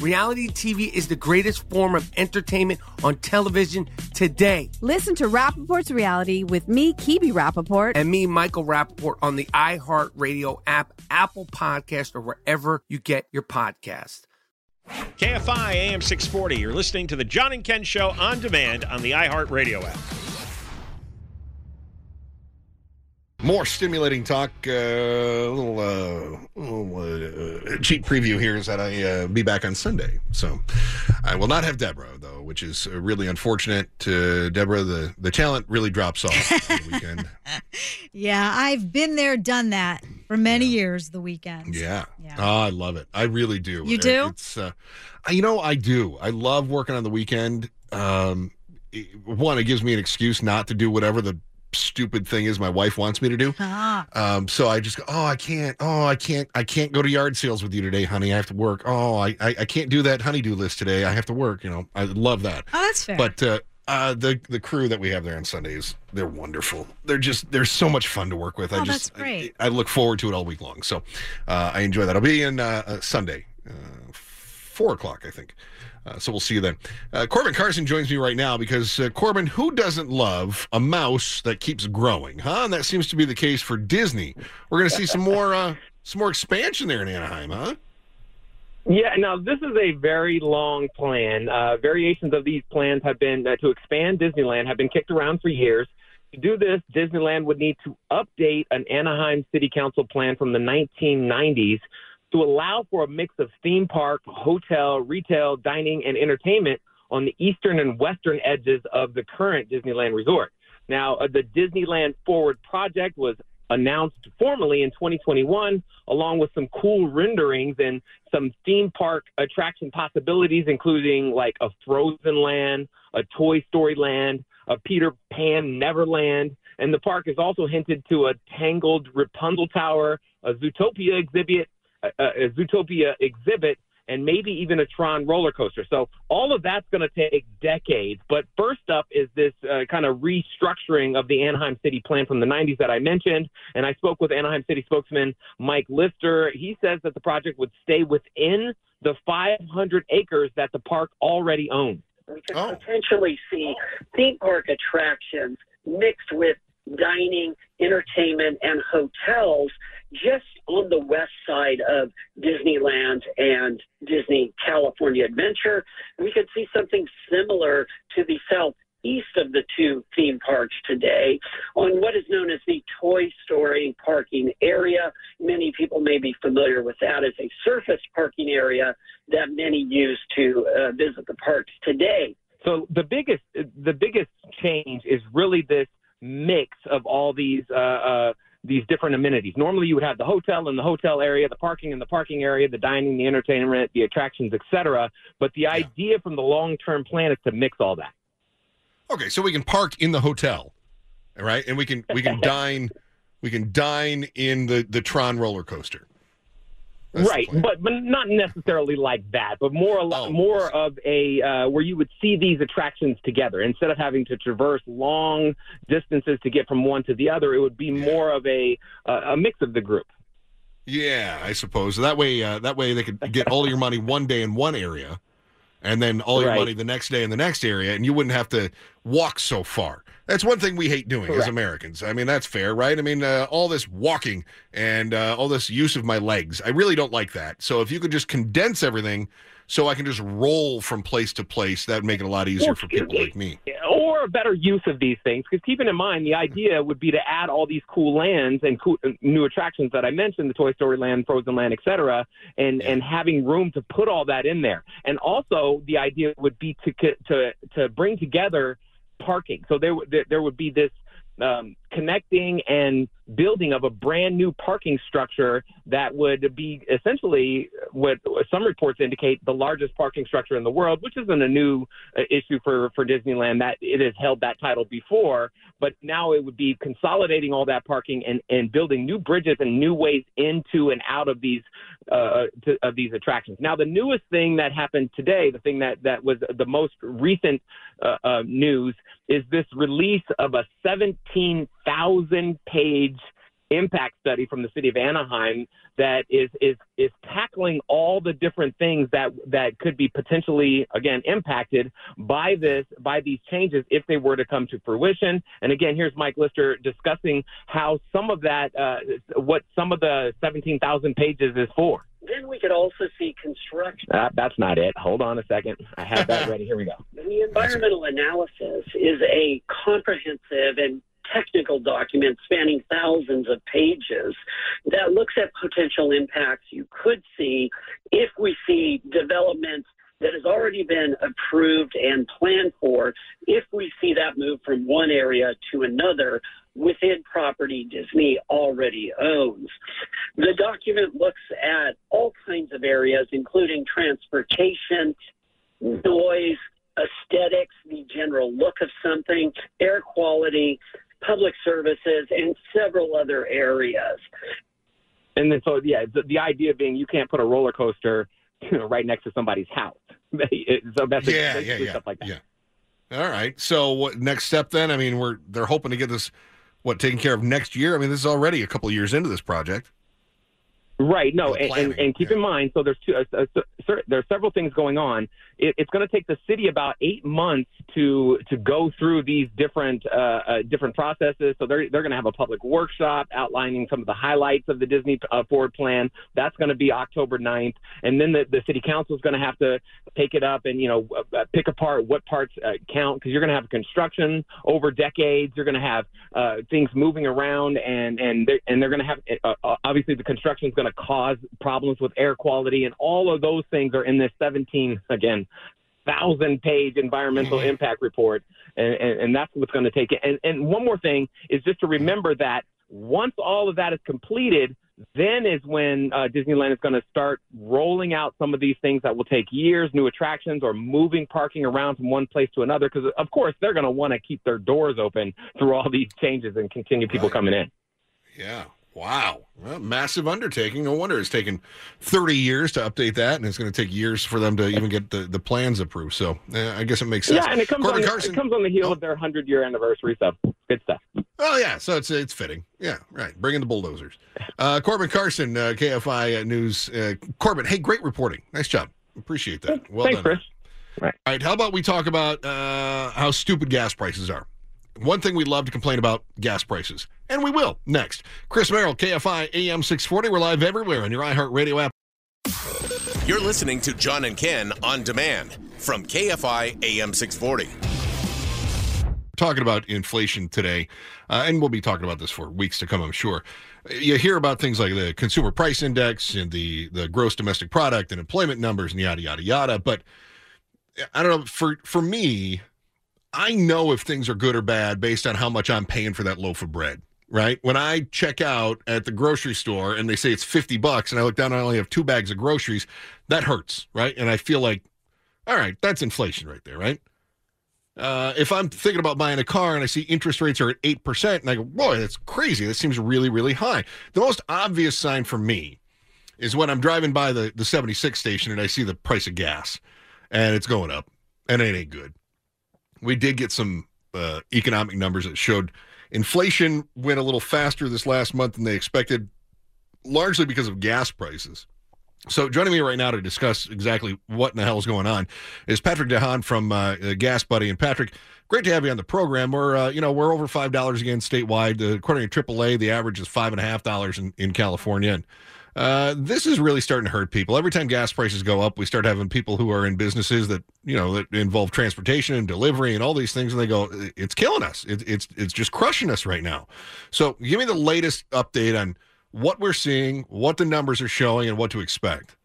Reality TV is the greatest form of entertainment on television today. Listen to Rapaport's reality with me, Kibi Rapaport. And me, Michael Rapaport, on the iHeartRadio app, Apple Podcast, or wherever you get your podcast. KFI AM 640. You're listening to the John and Ken Show on demand on the iHeartRadio app. More stimulating talk. Uh, a little, uh, little uh, cheap preview here is that I uh, be back on Sunday. So I will not have Deborah though, which is uh, really unfortunate. To Deborah, the the talent really drops off the weekend. yeah, I've been there, done that for many yeah. years. The weekend. Yeah. yeah. Oh, I love it. I really do. You do? It's uh, you know I do. I love working on the weekend. Um, one, it gives me an excuse not to do whatever the stupid thing is my wife wants me to do. Ah. Um, so I just go, oh, I can't, oh, I can't, I can't go to yard sales with you today, honey. I have to work. Oh, I, I, I can't do that honeydew list today. I have to work. You know, I love that. Oh, that's fair. But uh, uh, the the crew that we have there on Sundays, they're wonderful. They're just they're so much fun to work with. Oh, I just that's great. I, I, look forward to it all week long. So uh, I enjoy that. I'll be in uh, uh Sunday, uh, four o'clock, I think. Uh, so we'll see you then. Uh, Corbin Carson joins me right now because uh, Corbin, who doesn't love a mouse that keeps growing, huh? And that seems to be the case for Disney. We're going to see some more uh, some more expansion there in Anaheim, huh? Yeah, now this is a very long plan. Uh, variations of these plans have been uh, to expand Disneyland have been kicked around for years. To do this, Disneyland would need to update an Anaheim City Council plan from the 1990s to allow for a mix of theme park, hotel, retail, dining, and entertainment on the eastern and western edges of the current Disneyland resort. Now, uh, the Disneyland Forward project was announced formally in 2021, along with some cool renderings and some theme park attraction possibilities, including like a Frozen Land, a Toy Story Land, a Peter Pan Neverland. And the park is also hinted to a Tangled Rapunzel Tower, a Zootopia exhibit, a, a Zootopia exhibit and maybe even a Tron roller coaster. So all of that's going to take decades. But first up is this uh, kind of restructuring of the Anaheim City plan from the 90s that I mentioned. And I spoke with Anaheim City spokesman Mike Lyster. He says that the project would stay within the 500 acres that the park already owns. We could oh. potentially see theme park attractions mixed with dining, entertainment, and hotels just on the west side of Disneyland and Disney California Adventure. We could see something similar to the south east of the two theme parks today on what is known as the Toy Story parking area. Many people may be familiar with that as a surface parking area that many use to uh, visit the parks today. So the biggest the biggest change is really this mix of all these uh, uh, these different amenities. Normally, you would have the hotel in the hotel area, the parking in the parking area, the dining, the entertainment, the attractions, etc. But the idea from the long term plan is to mix all that. Okay, so we can park in the hotel, right? and we can we can dine we can dine in the the Tron roller coaster. Right, but but not necessarily like that, but more a Oh, lot more of a uh, where you would see these attractions together instead of having to traverse long distances to get from one to the other. It would be more of a uh, a mix of the group. Yeah, I suppose that way. Uh, that way they could get all your money one day in one area, and then all your Right. money the next day in the next area, and you wouldn't have to walk so far. That's one thing we hate doing as Americans. I mean, that's fair, right? I mean, uh, all this walking and uh, all this use of my legs, I really don't like that. So if you could just condense everything, so I can just roll from place to place, that'd make it a lot easier for people like me. or a better use of these things. Because keeping in mind, the idea would be to add all these cool lands and cool, new attractions that I mentioned, the Toy Story Land, Frozen Land, et cetera, and and having room to put all that in there. And also, the idea would be to to to bring together parking. So there would- there, there would be this. Um, connecting and building of a brand new parking structure that would be essentially what some reports indicate the largest parking structure in the world, which isn't a new uh, issue for, for Disneyland. That it has held that title before, but now it would be consolidating all that parking and, and building new bridges and new ways into and out of these uh, to, of these attractions. Now, the newest thing that happened today, the thing that that was the most recent uh, uh, news, is this release of a 17,000 page impact study from the city of Anaheim that is is is tackling all the different things that that could be potentially again impacted by this by these changes if they were to come to fruition. And again, here's Mike Lyster discussing how some of that uh, what some of the 17,000 pages is for. Then we could also see construction. Uh, that's not it. Hold on a second. I have that ready. Here we go. The environmental analysis is a comprehensive and technical document spanning thousands of pages that looks at potential impacts you could see if we see development that has already been approved and planned for, if we see that move from one area to another within property Disney already owns. The document looks at all kinds of areas, including transportation, noise, aesthetics, the general look of something, air quality, public services, and several other areas. And then so yeah, the, the idea being you can't put a roller coaster you know, right next to somebody's house. so that's Yeah, basically yeah, yeah, stuff like that. yeah. All right. So what next step then? I mean, we're they're hoping to get this what taken care of next year. I mean, this is already a couple of years into this project. Right. No, and, and, and keep in mind, so there's two. Uh, uh, there are several things going on. It, it's going to take the city about eight months to to go through these different uh, uh, different processes. So they're they're going to have a public workshop outlining some of the highlights of the Disney uh, Forward Plan. That's going to be October 9th, and then the, the city council is going to have to take it up and you know uh, pick apart what parts uh, count because you're going to have construction over decades. You're going to have uh, things moving around, and and they're, and they're going to have obviously the construction is going to cause problems with air quality, and all of those things are in this 17 again thousand page environmental impact report, and, and, and that's what's going to take it. And, and one more thing is just to remember that once all of that is completed, then is when uh, Disneyland is going to start rolling out some of these things that will take years, new attractions, or moving parking around from one place to another. Because of course they're going to want to keep their doors open through all these changes and continue people Right. coming in. Yeah. Wow. Well, massive undertaking. No wonder it's taken 30 years to update that, and it's going to take years for them to even get the, the plans approved. So uh, I guess it makes sense. Yeah, and it comes Corbin on Carson. it comes on the heel of their hundred year anniversary. So good stuff. Oh yeah, so it's it's fitting. Yeah, right. Bring in the bulldozers. Uh, Corbin Carson, uh, KFI uh, News. Uh, Corbin, hey, great reporting. Nice job. Appreciate that. Well Thanks, done. Chris. Right. All right. How about we talk about uh, how stupid gas prices are? One thing we love to complain about gas prices, and we will next. Chris Merrill, KFI AM 640. We're live everywhere on your iHeartRadio app. You're listening to John and Ken on demand from KFI AM 640. Talking about inflation today, uh, and we'll be talking about this for weeks to come, I'm sure. You hear about things like the consumer price index and the the gross domestic product and employment numbers and yada yada yada. But I don't know. For for me, I know if things are good or bad based on how much I'm paying for that loaf of bread. Right when I check out at the grocery store and they say it's fifty bucks, and I look down and I only have two bags of groceries, that hurts, right? And I feel like, all right, that's inflation right there, right? Uh, if I'm thinking about buying a car and I see interest rates are at 8%, and I go, boy, that's crazy. That seems really, really high. The most obvious sign for me is when I'm driving by the, the 76 station and I see the price of gas and it's going up and it ain't good. We did get some uh, economic numbers that showed inflation went a little faster this last month than they expected, largely because of gas prices. So joining me right now to discuss exactly what in the hell is going on is Patrick DeHaan from uh, GasBuddy. And Patrick, great to have you on the program. We're uh, you know we're over five dollars again statewide. According to AAA, the average is five and a half dollars in, in California. And uh, this is really starting to hurt people. Every time gas prices go up, we start having people who are in businesses that you know that involve transportation and delivery and all these things, and they go, "It's killing us. It, it's it's just crushing us right now." So, give me the latest update on what we're seeing, what the numbers are showing, and what to expect.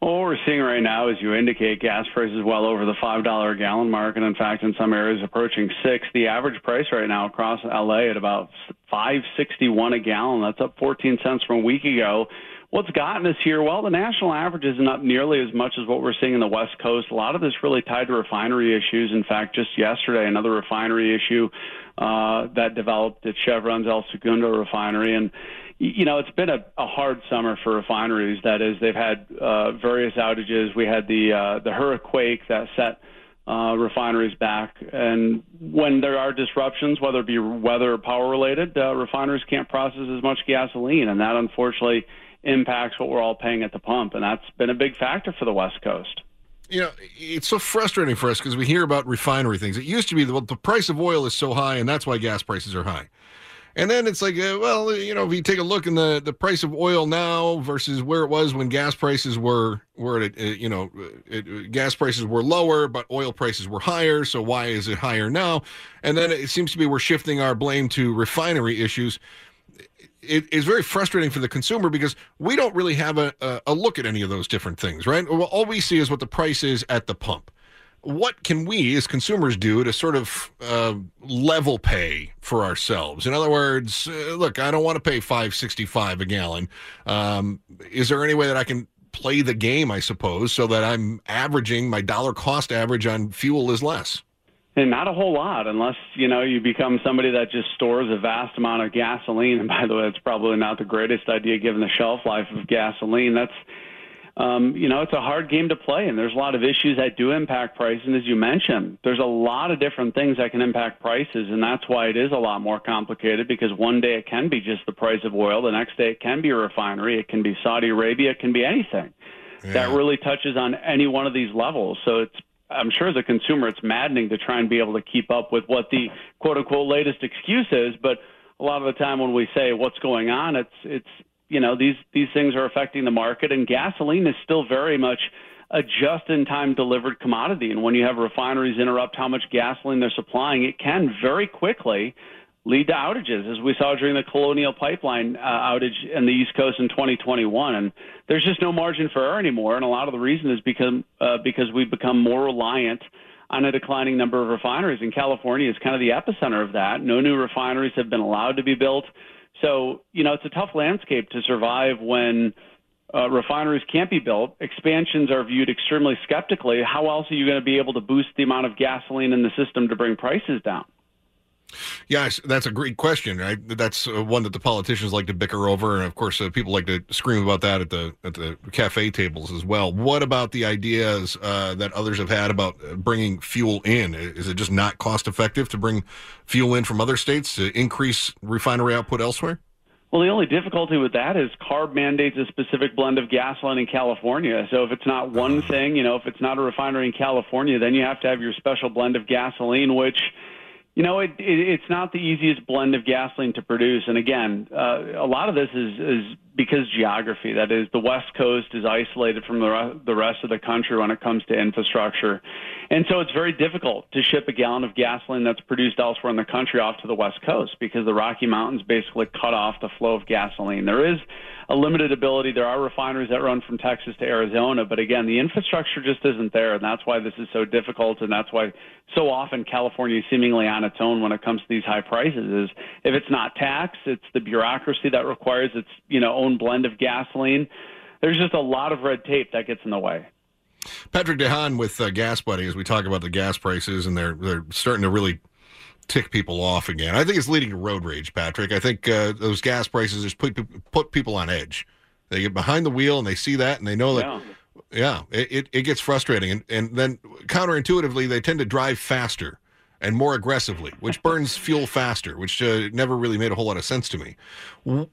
Well, what we're seeing right now, as you indicate, gas prices well over the five dollar a gallon mark, and in fact, in some areas approaching six. The average price right now across LA at about five sixty one a gallon. That's up fourteen cents from a week ago. What's gotten us here? Well, the national average isn't up nearly as much as what we're seeing in the West Coast. A lot of this really tied to refinery issues. In fact, just yesterday, another refinery issue uh, that developed at Chevron's El Segundo refinery, and you know, it's been a, a hard summer for refineries. That is, they've had uh, various outages. We had the uh, the hurricane that set uh, refineries back, and when there are disruptions, whether it be weather or power related, uh, refineries can't process as much gasoline, and that unfortunately impacts what we're all paying at the pump, and that's been a big factor for the West Coast. You know, it's so frustrating for us because we hear about refinery things. It used to be the, the price of oil is so high, and that's why gas prices are high. And then it's like, uh, well, you know, if you take a look in the, the price of oil now versus where it was when gas prices were were at, uh, you know, it, uh, gas prices were lower, but oil prices were higher. So why is it higher now? And then it seems to be we're shifting our blame to refinery issues. It is very frustrating for the consumer because we don't really have a, a, a look at any of those different things, right? All we see is what the price is at the pump what can we as consumers do to sort of uh, level pay for ourselves? In other words, uh, look, I don't want to pay five sixty five a gallon. Um, is there any way that I can play the game? I suppose so that I'm averaging my dollar cost average on fuel is less. And not a whole lot, unless you know you become somebody that just stores a vast amount of gasoline. And by the way, it's probably not the greatest idea given the shelf life of gasoline. That's um, you know, it's a hard game to play, and there's a lot of issues that do impact prices. And as you mentioned, there's a lot of different things that can impact prices, and that's why it is a lot more complicated. Because one day it can be just the price of oil, the next day it can be a refinery, it can be Saudi Arabia, it can be anything yeah. that really touches on any one of these levels. So it's I'm sure as a consumer, it's maddening to try and be able to keep up with what the quote unquote latest excuse is, but a lot of the time when we say what's going on, it's it's you know these these things are affecting the market, and gasoline is still very much a just-in-time delivered commodity. And when you have refineries interrupt how much gasoline they're supplying, it can very quickly lead to outages, as we saw during the Colonial Pipeline uh, outage in the East Coast in 2021. And there's just no margin for error anymore. And a lot of the reason is because uh, because we've become more reliant on a declining number of refineries. And California is kind of the epicenter of that. No new refineries have been allowed to be built. So, you know, it's a tough landscape to survive when uh, refineries can't be built. Expansions are viewed extremely skeptically. How else are you going to be able to boost the amount of gasoline in the system to bring prices down? Yes, that's a great question. Right, that's uh, one that the politicians like to bicker over, and of course, uh, people like to scream about that at the at the cafe tables as well. What about the ideas uh, that others have had about uh, bringing fuel in? Is it just not cost effective to bring fuel in from other states to increase refinery output elsewhere? Well, the only difficulty with that is CARB mandates a specific blend of gasoline in California. So if it's not one uh-huh. thing, you know, if it's not a refinery in California, then you have to have your special blend of gasoline, which You know, it, it, it's not the easiest blend of gasoline to produce. And again, uh, a lot of this is, is because geography. That is, the West Coast is isolated from the, the rest of the country when it comes to infrastructure. And so it's very difficult to ship a gallon of gasoline that's produced elsewhere in the country off to the West Coast because the Rocky Mountains basically cut off the flow of gasoline. There is a limited ability. There are refineries that run from Texas to Arizona, but again, the infrastructure just isn't there, and that's why this is so difficult, and that's why so often California is seemingly on its own when it comes to these high prices. Is if it's not tax, it's the bureaucracy that requires its you know own blend of gasoline. There's just a lot of red tape that gets in the way. Patrick DeHaan with uh, GasBuddy as we talk about the gas prices, and they're they're starting to really tick people off again. I think it's leading to road rage, Patrick. I think uh, those gas prices just put put people on edge. They get behind the wheel and they see that and they know that. Yeah, yeah it, it, it gets frustrating. And, and then counterintuitively, they tend to drive faster and more aggressively, which burns fuel faster, which uh, never really made a whole lot of sense to me. You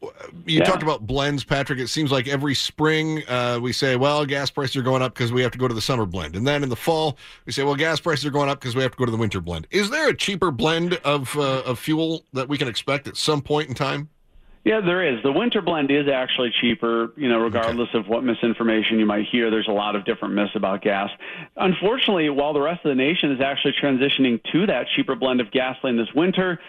yeah. talked about blends, Patrick. It seems like every spring uh, we say, well, gas prices are going up because we have to go to the summer blend. And then in the fall, we say, well, gas prices are going up because we have to go to the winter blend. Is there a cheaper blend of, uh, of fuel that we can expect at some point in time? Yeah, there is. The winter blend is actually cheaper, you know, regardless okay. of what misinformation you might hear. There's a lot of different myths about gas. Unfortunately, while the rest of the nation is actually transitioning to that cheaper blend of gasoline this winter,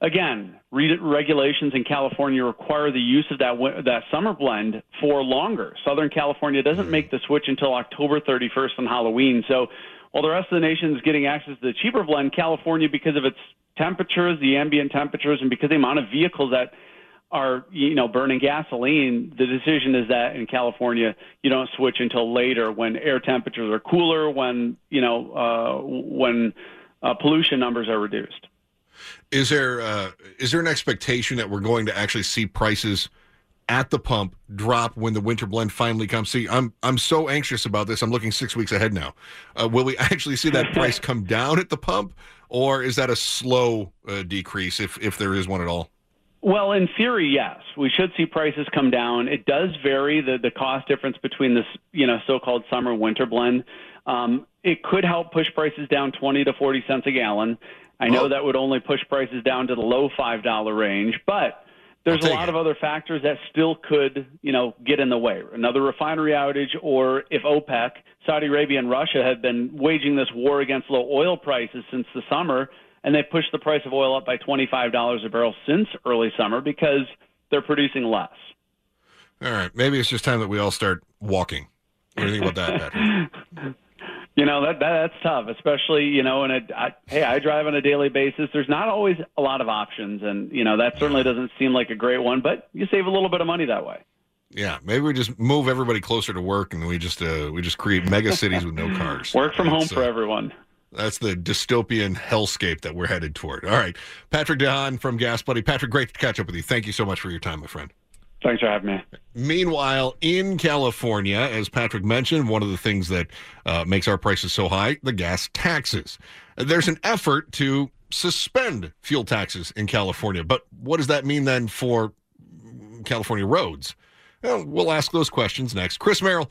again, re- regulations in California require the use of that that summer blend for longer. Southern California doesn't mm-hmm. make the switch until October 31st on Halloween. So, while the rest of the nation is getting access to the cheaper blend, California, because of its temperatures, the ambient temperatures, and because the amount of vehicles that are you know burning gasoline, the decision is that in California you don't switch until later when air temperatures are cooler, when you know uh, when uh, pollution numbers are reduced. Is there uh, is there an expectation that we're going to actually see prices at the pump drop when the winter blend finally comes? See, I'm I'm so anxious about this. I'm looking six weeks ahead now. Uh, will we actually see that price come down at the pump, or is that a slow uh, decrease if if there is one at all? Well, in theory, yes, we should see prices come down. It does vary the the cost difference between this you know so-called summer winter blend. Um, it could help push prices down 20 to 40 cents a gallon. I know that would only push prices down to the low five dollar range, but there's a lot it. of other factors that still could, you know, get in the way. Another refinery outage, or if OPEC, Saudi Arabia, and Russia have been waging this war against low oil prices since the summer, and they pushed the price of oil up by $25 a barrel since early summer because they're producing less. All right, maybe it's just time that we all start walking. What do you think about that, you know that, that that's tough, especially you know. And hey, I drive on a daily basis. There's not always a lot of options, and you know that certainly doesn't seem like a great one. But you save a little bit of money that way. Yeah, maybe we just move everybody closer to work, and we just uh, we just create mega cities with no cars. Work from home for everyone. That's the dystopian hellscape that we're headed toward. All right. Patrick DeHaan from GasBuddy. Patrick, great to catch up with you. Thank you so much for your time, my friend. Thanks for having me. Meanwhile, in California, as Patrick mentioned, one of the things that uh, makes our prices so high, the gas taxes. There's an effort to suspend fuel taxes in California. But what does that mean then for California roads? Well, we'll ask those questions next. Chris Merrill,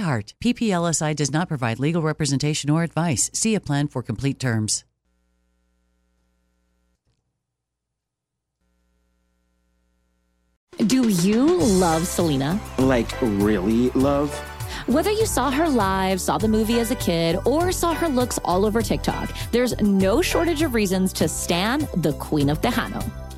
PPLSI does not provide legal representation or advice. See a plan for complete terms. Do you love Selena? Like, really love? Whether you saw her live, saw the movie as a kid, or saw her looks all over TikTok, there's no shortage of reasons to stan the Queen of Tejano.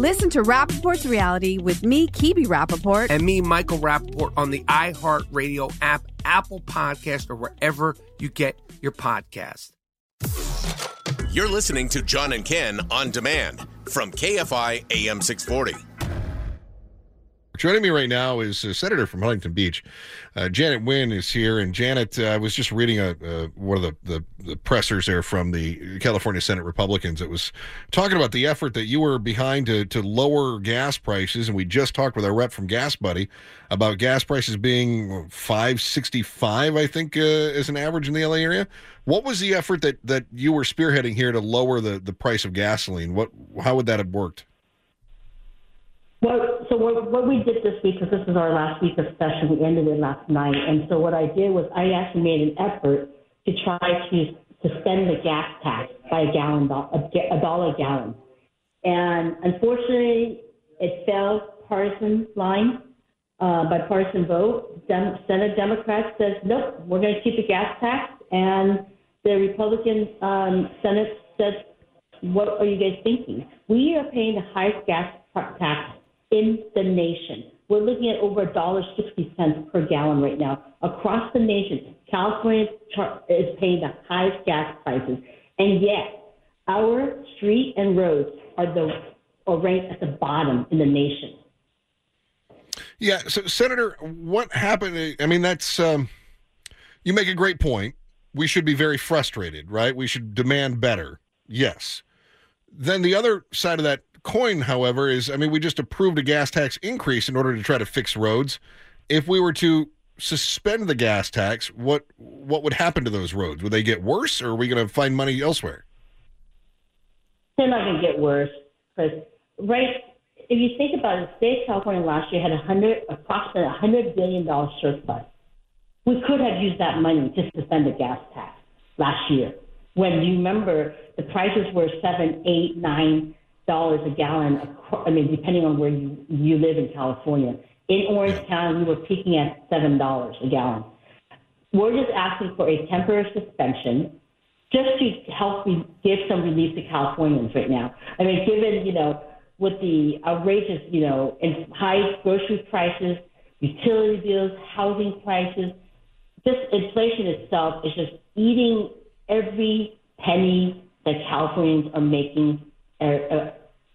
Listen to Rapaport's reality with me, Kibi Rapaport. and me, Michael Rapaport, on the iHeartRadio app, Apple Podcast, or wherever you get your podcast. You're listening to John and Ken on demand from KFI AM 640. Joining me right now is a senator from Huntington Beach. Uh, Janet Nguyen is here, and Janet, uh, I was just reading a, uh, one of the, the, the pressers there from the California Senate Republicans. It was talking about the effort that you were behind to, to lower gas prices, and we just talked with our rep from GasBuddy about gas prices being five sixty five, I think, uh, as an average in the LA area. What was the effort that that you were spearheading here to lower the the price of gasoline? What how would that have worked? Well, what, what we did this week, because this is our last week of session, we ended it last night, and so what I did was I actually made an effort to try to suspend the gas tax by a gallon, a, dollar a gallon, and unfortunately, it fell partisan line, uh, bipartisan vote. Dem- Senate Democrats says nope, we're going to keep the gas tax, and the Republican um, Senate said what are you guys thinking? We are paying the highest gas tax in the nation. We're looking at over a dollar sixty cents per gallon right now across the nation. California is paying the highest gas prices, and yet our street and roads are the are ranked at the bottom in the nation. Yeah. So, Senator, what happened? I mean, that's um, you make a great point. We should be very frustrated, right? We should demand better. Yes. Then the other side of that coin, however, is I mean, we just approved a gas tax increase in order to try to fix roads. If we were to suspend the gas tax, what what would happen to those roads? Would they get worse, or are we going to find money elsewhere? They're not going to get worse because right. If you think about it, the state of California last year had a hundred, approximately a hundred billion dollar surplus. We could have used that money to suspend the gas tax last year. When you remember, the prices were seven, eight, nine dollars a gallon. I mean, depending on where you you live in California. In Orange County, we were peaking at seven dollars a gallon. We're just asking for a temporary suspension, just to help me give some relief to Californians right now. I mean, given you know with the outrageous you know and high grocery prices, utility bills, housing prices, just inflation itself is just eating every penny that Californians are making uh, uh,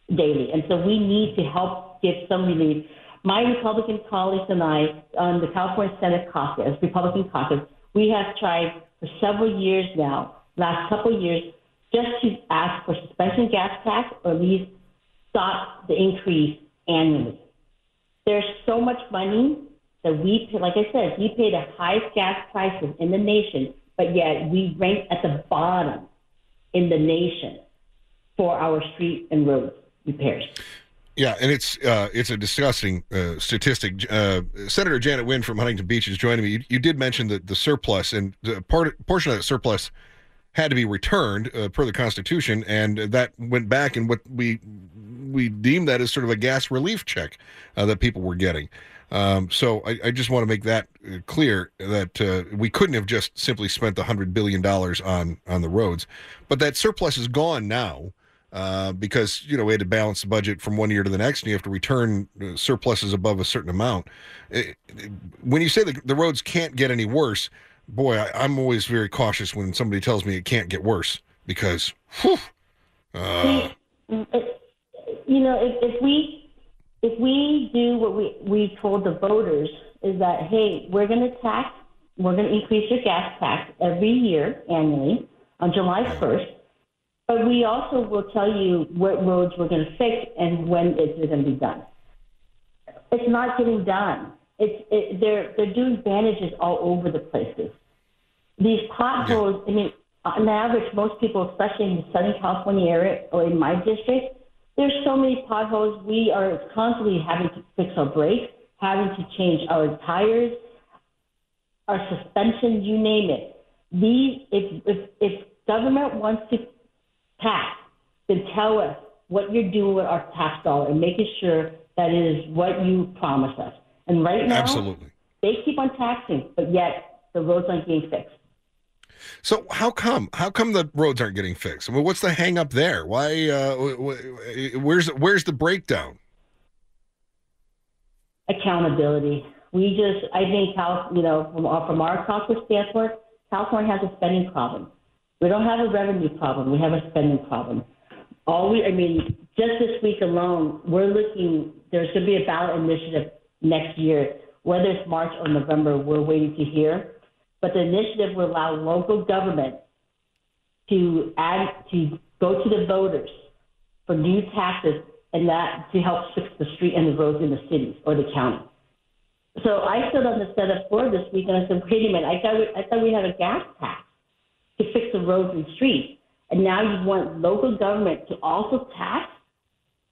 daily. And so we need to help give some relief. My Republican colleagues and I on the California Senate caucus, Republican caucus, we have tried for several years now, last couple of years, just to ask for suspension gas tax or at least stop the increase annually. There's so much money that we, pay, like I said, we pay the highest gas prices in the nation, but yet we rank at the bottom in the nation for our street and roads. Repairs. Yeah, and it's uh, it's a disgusting uh, statistic. Uh, Senator Janet Nguyen from Huntington Beach is joining me. You, you did mention that the surplus and the part portion of that surplus had to be returned uh, per the Constitution, and that went back. And what we we deemed that as sort of a gas relief check uh, that people were getting. Um, so I, I just want to make that uh, clear that we couldn't have just simply spent the hundred billion dollars on on the roads, but that surplus is gone now. Uh, because you know we had to balance the budget from one year to the next, and you have to return uh, surpluses above a certain amount. It- it- when you say the, the roads can't get any worse, boy, I, I'm always very cautious when somebody tells me it can't get worse because, whew, uh, It- you know, if, if we if we do what we we told the voters is that hey, we're going to tax, we're going to increase your gas tax every year annually on July first, but we also will tell you what roads we're going to fix and when is it going to be done. It's not getting done. It's it, they're they're doing bandages all over the places. These potholes. I mean, on average, most people, especially in the Southern California area or in my district, there's so many potholes. We are constantly having to fix our brakes, having to change our tires, our suspension, you name it. These, if if if government wants to tax, then tell us what you're doing with our tax dollar and making sure that it is what you promised us. And right now, Absolutely. they keep on taxing, but yet the roads aren't getting fixed. So how come? How come the roads aren't getting fixed? I mean, what's the hang up there? Why? Uh, wh- wh- where's where's the breakdown? accountability. We just, I think, Cal, you know, from our, from our caucus standpoint, California has a spending problem. We don't have a revenue problem. We have a spending problem. All we, I mean, just this week alone, we're looking. There's going to be a ballot initiative next year, whether it's March or November. We're waiting to hear, but the initiative will allow local government to add to go to the voters for new taxes and that to help fix the street and the roads in the cities or the county. So I stood on the Senate floor this week and I said, wait a minute, I thought we, I thought we had a gas tax to fix the roads and streets. And now you want local government to also tax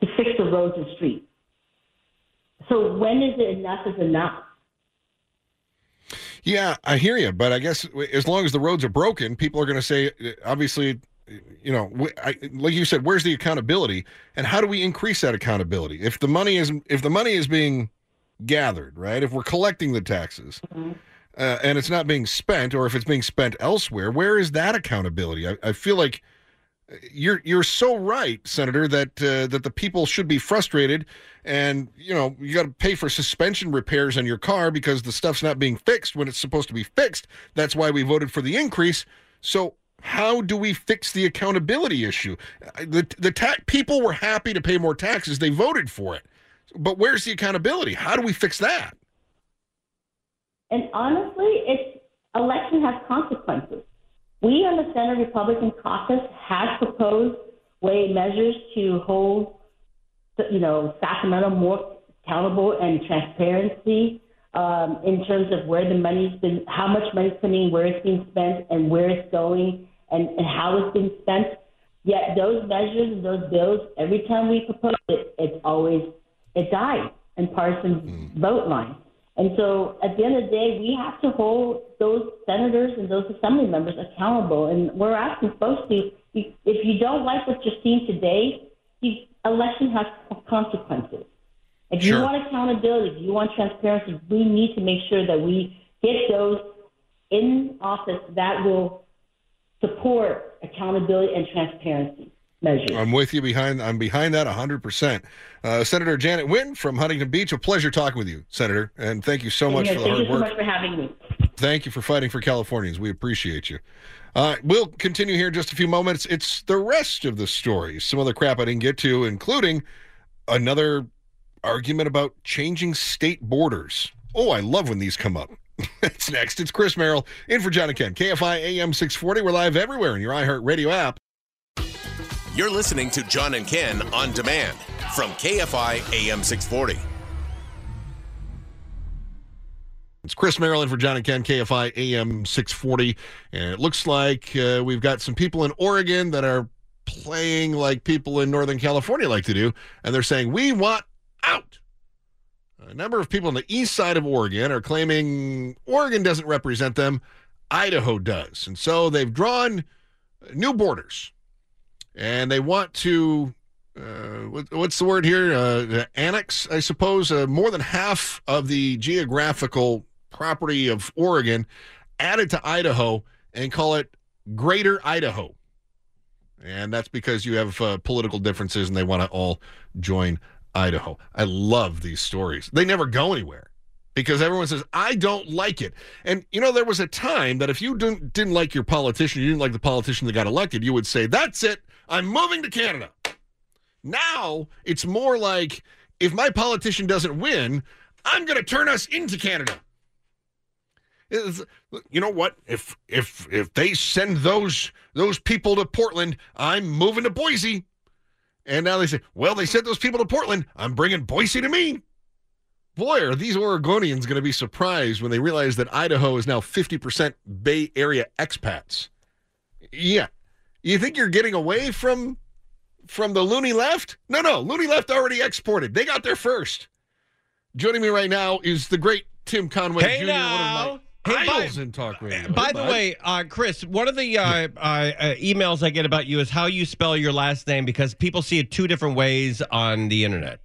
to fix the roads and streets. So when is it enough is enough? Yeah, I hear you, but I guess as long as the roads are broken, people are going to say, uh, obviously, you know, I, like you said, where's the accountability, and how do we increase that accountability? If the money is if the money is being gathered, right? If we're collecting the taxes. Mm-hmm. Uh, and it's not being spent, or if it's being spent elsewhere, where is that accountability? I, I feel like you're you're so right, Senator, that uh, that the people should be frustrated, and you know you got to pay for suspension repairs on your car because the stuff's not being fixed when it's supposed to be fixed. That's why we voted for the increase. So how do we fix the accountability issue? Uh, The the ta- people were happy to pay more taxes; they voted for it, but where's the accountability? How do we fix that? And honestly, it's election has consequences. We on the Senate Republican caucus have proposed way measures to hold, you know, Sacramento more accountable and transparency um, in terms of where the money's been, how much money's coming, where it's being spent, and where it's going, and, and how it's been spent. Yet those measures and those bills, every time we propose it, it's always it dies in partisan vote lines. And so at the end of the day, we have to hold those senators and those assembly members accountable. And we're asking folks to, if you don't like what you're seeing today, the election has consequences. If you want accountability, if you want transparency, we need to make sure that we get those in office that will support accountability and transparency measures. I'm with you behind. I'm behind that 100. percent uh, Senator Janet Nguyen from Huntington Beach. A pleasure talking with you, Senator, and thank you so much for the hard work. thank you so much for having me. Thank you for fighting for Californians. We appreciate you. Uh, we'll continue here in just a few moments. It's the rest of the story. Some other crap I didn't get to, including another argument about changing state borders. Oh, I love when these come up. It's next. It's Chris Merrill in for John and Ken. KFI AM 640. We're live everywhere in your iHeartRadio app. You're listening to John and Ken on demand from KFI AM 640. It's Chris Merrill in for John and Ken, KFI AM 640. And it looks like uh, we've got some people in Oregon that are playing like people in Northern California like to do, and they're saying, We want out. A number of people on the east side of Oregon are claiming Oregon doesn't represent them, Idaho does. And so they've drawn new borders and they want to uh, what, what's the word here? Uh, annex, I suppose, uh, more than half of the geographical property of Oregon added to Idaho and call it Greater Idaho. And that's because you have uh, political differences and they want to all join Idaho. I love these stories. They never go anywhere because everyone says, I don't like it. And, you know, there was a time that if you didn't, didn't like your politician, you didn't like the politician that got elected, you would say, That's it. I'm moving to Canada. Now it's more like if my politician doesn't win, I'm going to turn us into Canada. It's- you know what? If if if they send those those people to Portland, I'm moving to Boise. And now they say, well, they sent those people to Portland. I'm bringing Boise to me. Boy, are these Oregonians going to be surprised when they realize that Idaho is now 50% Bay Area expats. Yeah. You think you're getting away from from the loony left? No, no. Loony left already exported. They got there first. Joining me right now is the great Tim Conway Hey Jr., now. one of my Hey, by- in talk radio. By Hey, the bud. way, uh, Chris, one of the uh, uh, uh, emails I get about you is how you spell your last name because people see it two different ways on the internet.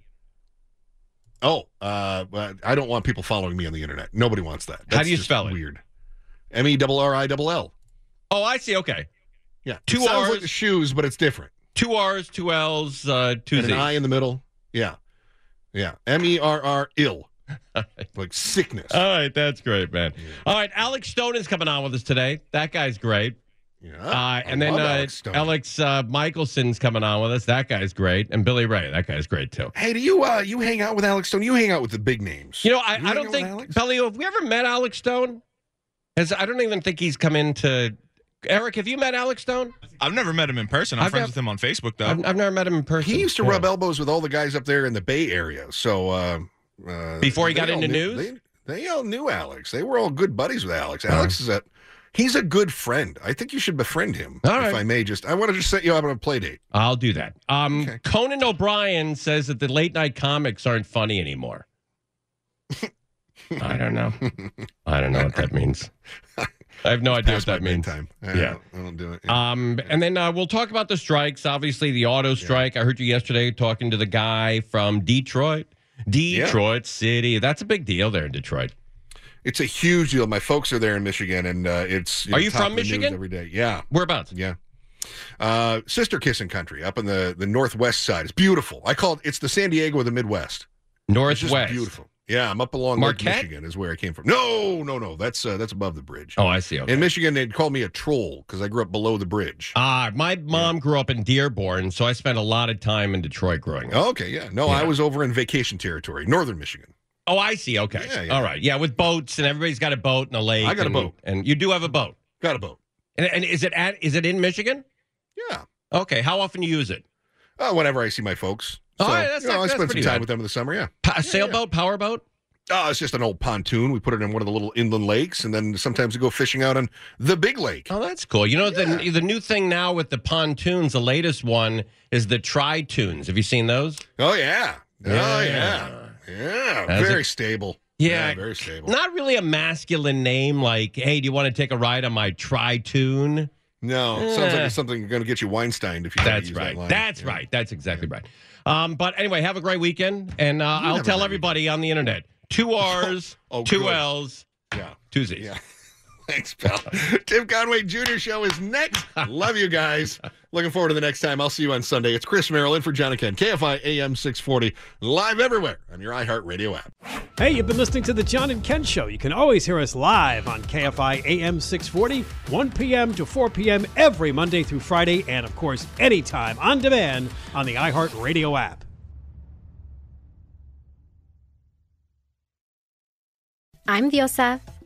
Oh, uh, I don't want people following me on the internet. Nobody wants that. How do you spell it? Weird. M E double R I double L. Oh, I see. Okay. Yeah. Two it sounds R's. like the shoes, but it's different. Two R's, two L's, uh, two and Z's. an I in the middle. Yeah. Yeah. M E R R ill. like sickness. All right, that's great, man. All right, Alex Stone is coming on with us today. That guy's great. Yeah. Uh, and then love uh, Alex Stone. Alex uh, Michaelson's coming on with us. That guy's great. And Billy Ray, that guy's great too. Hey, do you uh you hang out with Alex Stone? You hang out with the big names. You know, I, You I don't think Billy. Have we ever met Alex Stone? Has I don't even think he's come into. Eric, have you met Alex Stone? I've never met him in person. I'm I've friends nev- with him on Facebook, though. I've, I've never met him in person. He used to Yeah. rub elbows with all the guys up there in the Bay Area. So uh, uh Before he got into knew- news? They, they all knew Alex. They were all good buddies with Alex. Alex is a he's a good friend. I think you should befriend him. All if right. I may just I want to just set you up on a play date. I'll do that. Um, Conan O'Brien says that the late night comics aren't funny anymore. I don't know. I don't know what that means. I have no idea what that means. bedtime. I Yeah. don't, I don't do it. Yeah. Um, and then uh, we'll talk about the strikes. Obviously, the auto strike. I heard you yesterday talking to the guy from Detroit, Detroit City. That's a big deal there in Detroit. It's a huge deal. My folks are there in Michigan, and uh, it's Are know, you from Michigan? every day? Yeah, Whereabouts? yeah. Uh, sister kissing country up in the the northwest side. It's beautiful. I call it. It's the San Diego of the Midwest. It's Northwest. just beautiful. Yeah, I'm up along Lake Michigan is where I came from. No, no, no. That's uh, that's above the bridge. Oh, I see. Okay. In Michigan, they'd call me a troll because I grew up below the bridge. Ah, my mom grew up in Dearborn, so I spent a lot of time in Detroit growing up. okay, yeah. No, I was over in vacation territory, northern Michigan. Oh, I see. Okay. Yeah, yeah. All right. Yeah, with boats and everybody's got a boat and a lake. I got a boat. and you do have a boat. Got a boat. And, and is it at? Is it in Michigan? Yeah. Okay. How often do you use it? Uh, whenever I see my folks. Oh, So, yeah, that's you know, not- I that's spend some time bad. with them in the summer. Yeah. Pa- a sailboat, powerboat. Oh, it's just an old pontoon. We put it in one of the little inland lakes, and then sometimes we go fishing out on the big lake. Oh, that's cool. You know the the new thing now with the pontoons. The latest one is the tritoons. Have you seen those? Oh yeah. Oh Yeah. yeah. Yeah. That's very a- stable. Yeah, very stable. Not really a masculine name. Like, hey, do you want to take a ride on my tritoon? No, it sounds like Eh. it's something going to get you Weinstein if you try to That's use that right. line. That's right. That's exactly right. Um, but anyway, have a great weekend, and uh, I'll tell everybody on the internet: two R's, Oh, two good. L's, Yeah. two Z's. Yeah. Thanks, pal. Tim Conway Jr. show is next. Love you guys. Looking forward to the next time. I'll see you on Sunday. It's Chris Merrill in for John and Ken. KFI AM 640, live everywhere on your iHeartRadio app. Hey, you've been listening to the John and Ken Show. You can always hear us live on KFI AM 640, 1 p.m. to 4 p.m. every Monday through Friday, and of course, anytime on demand on the iHeartRadio app. I'm Diosa.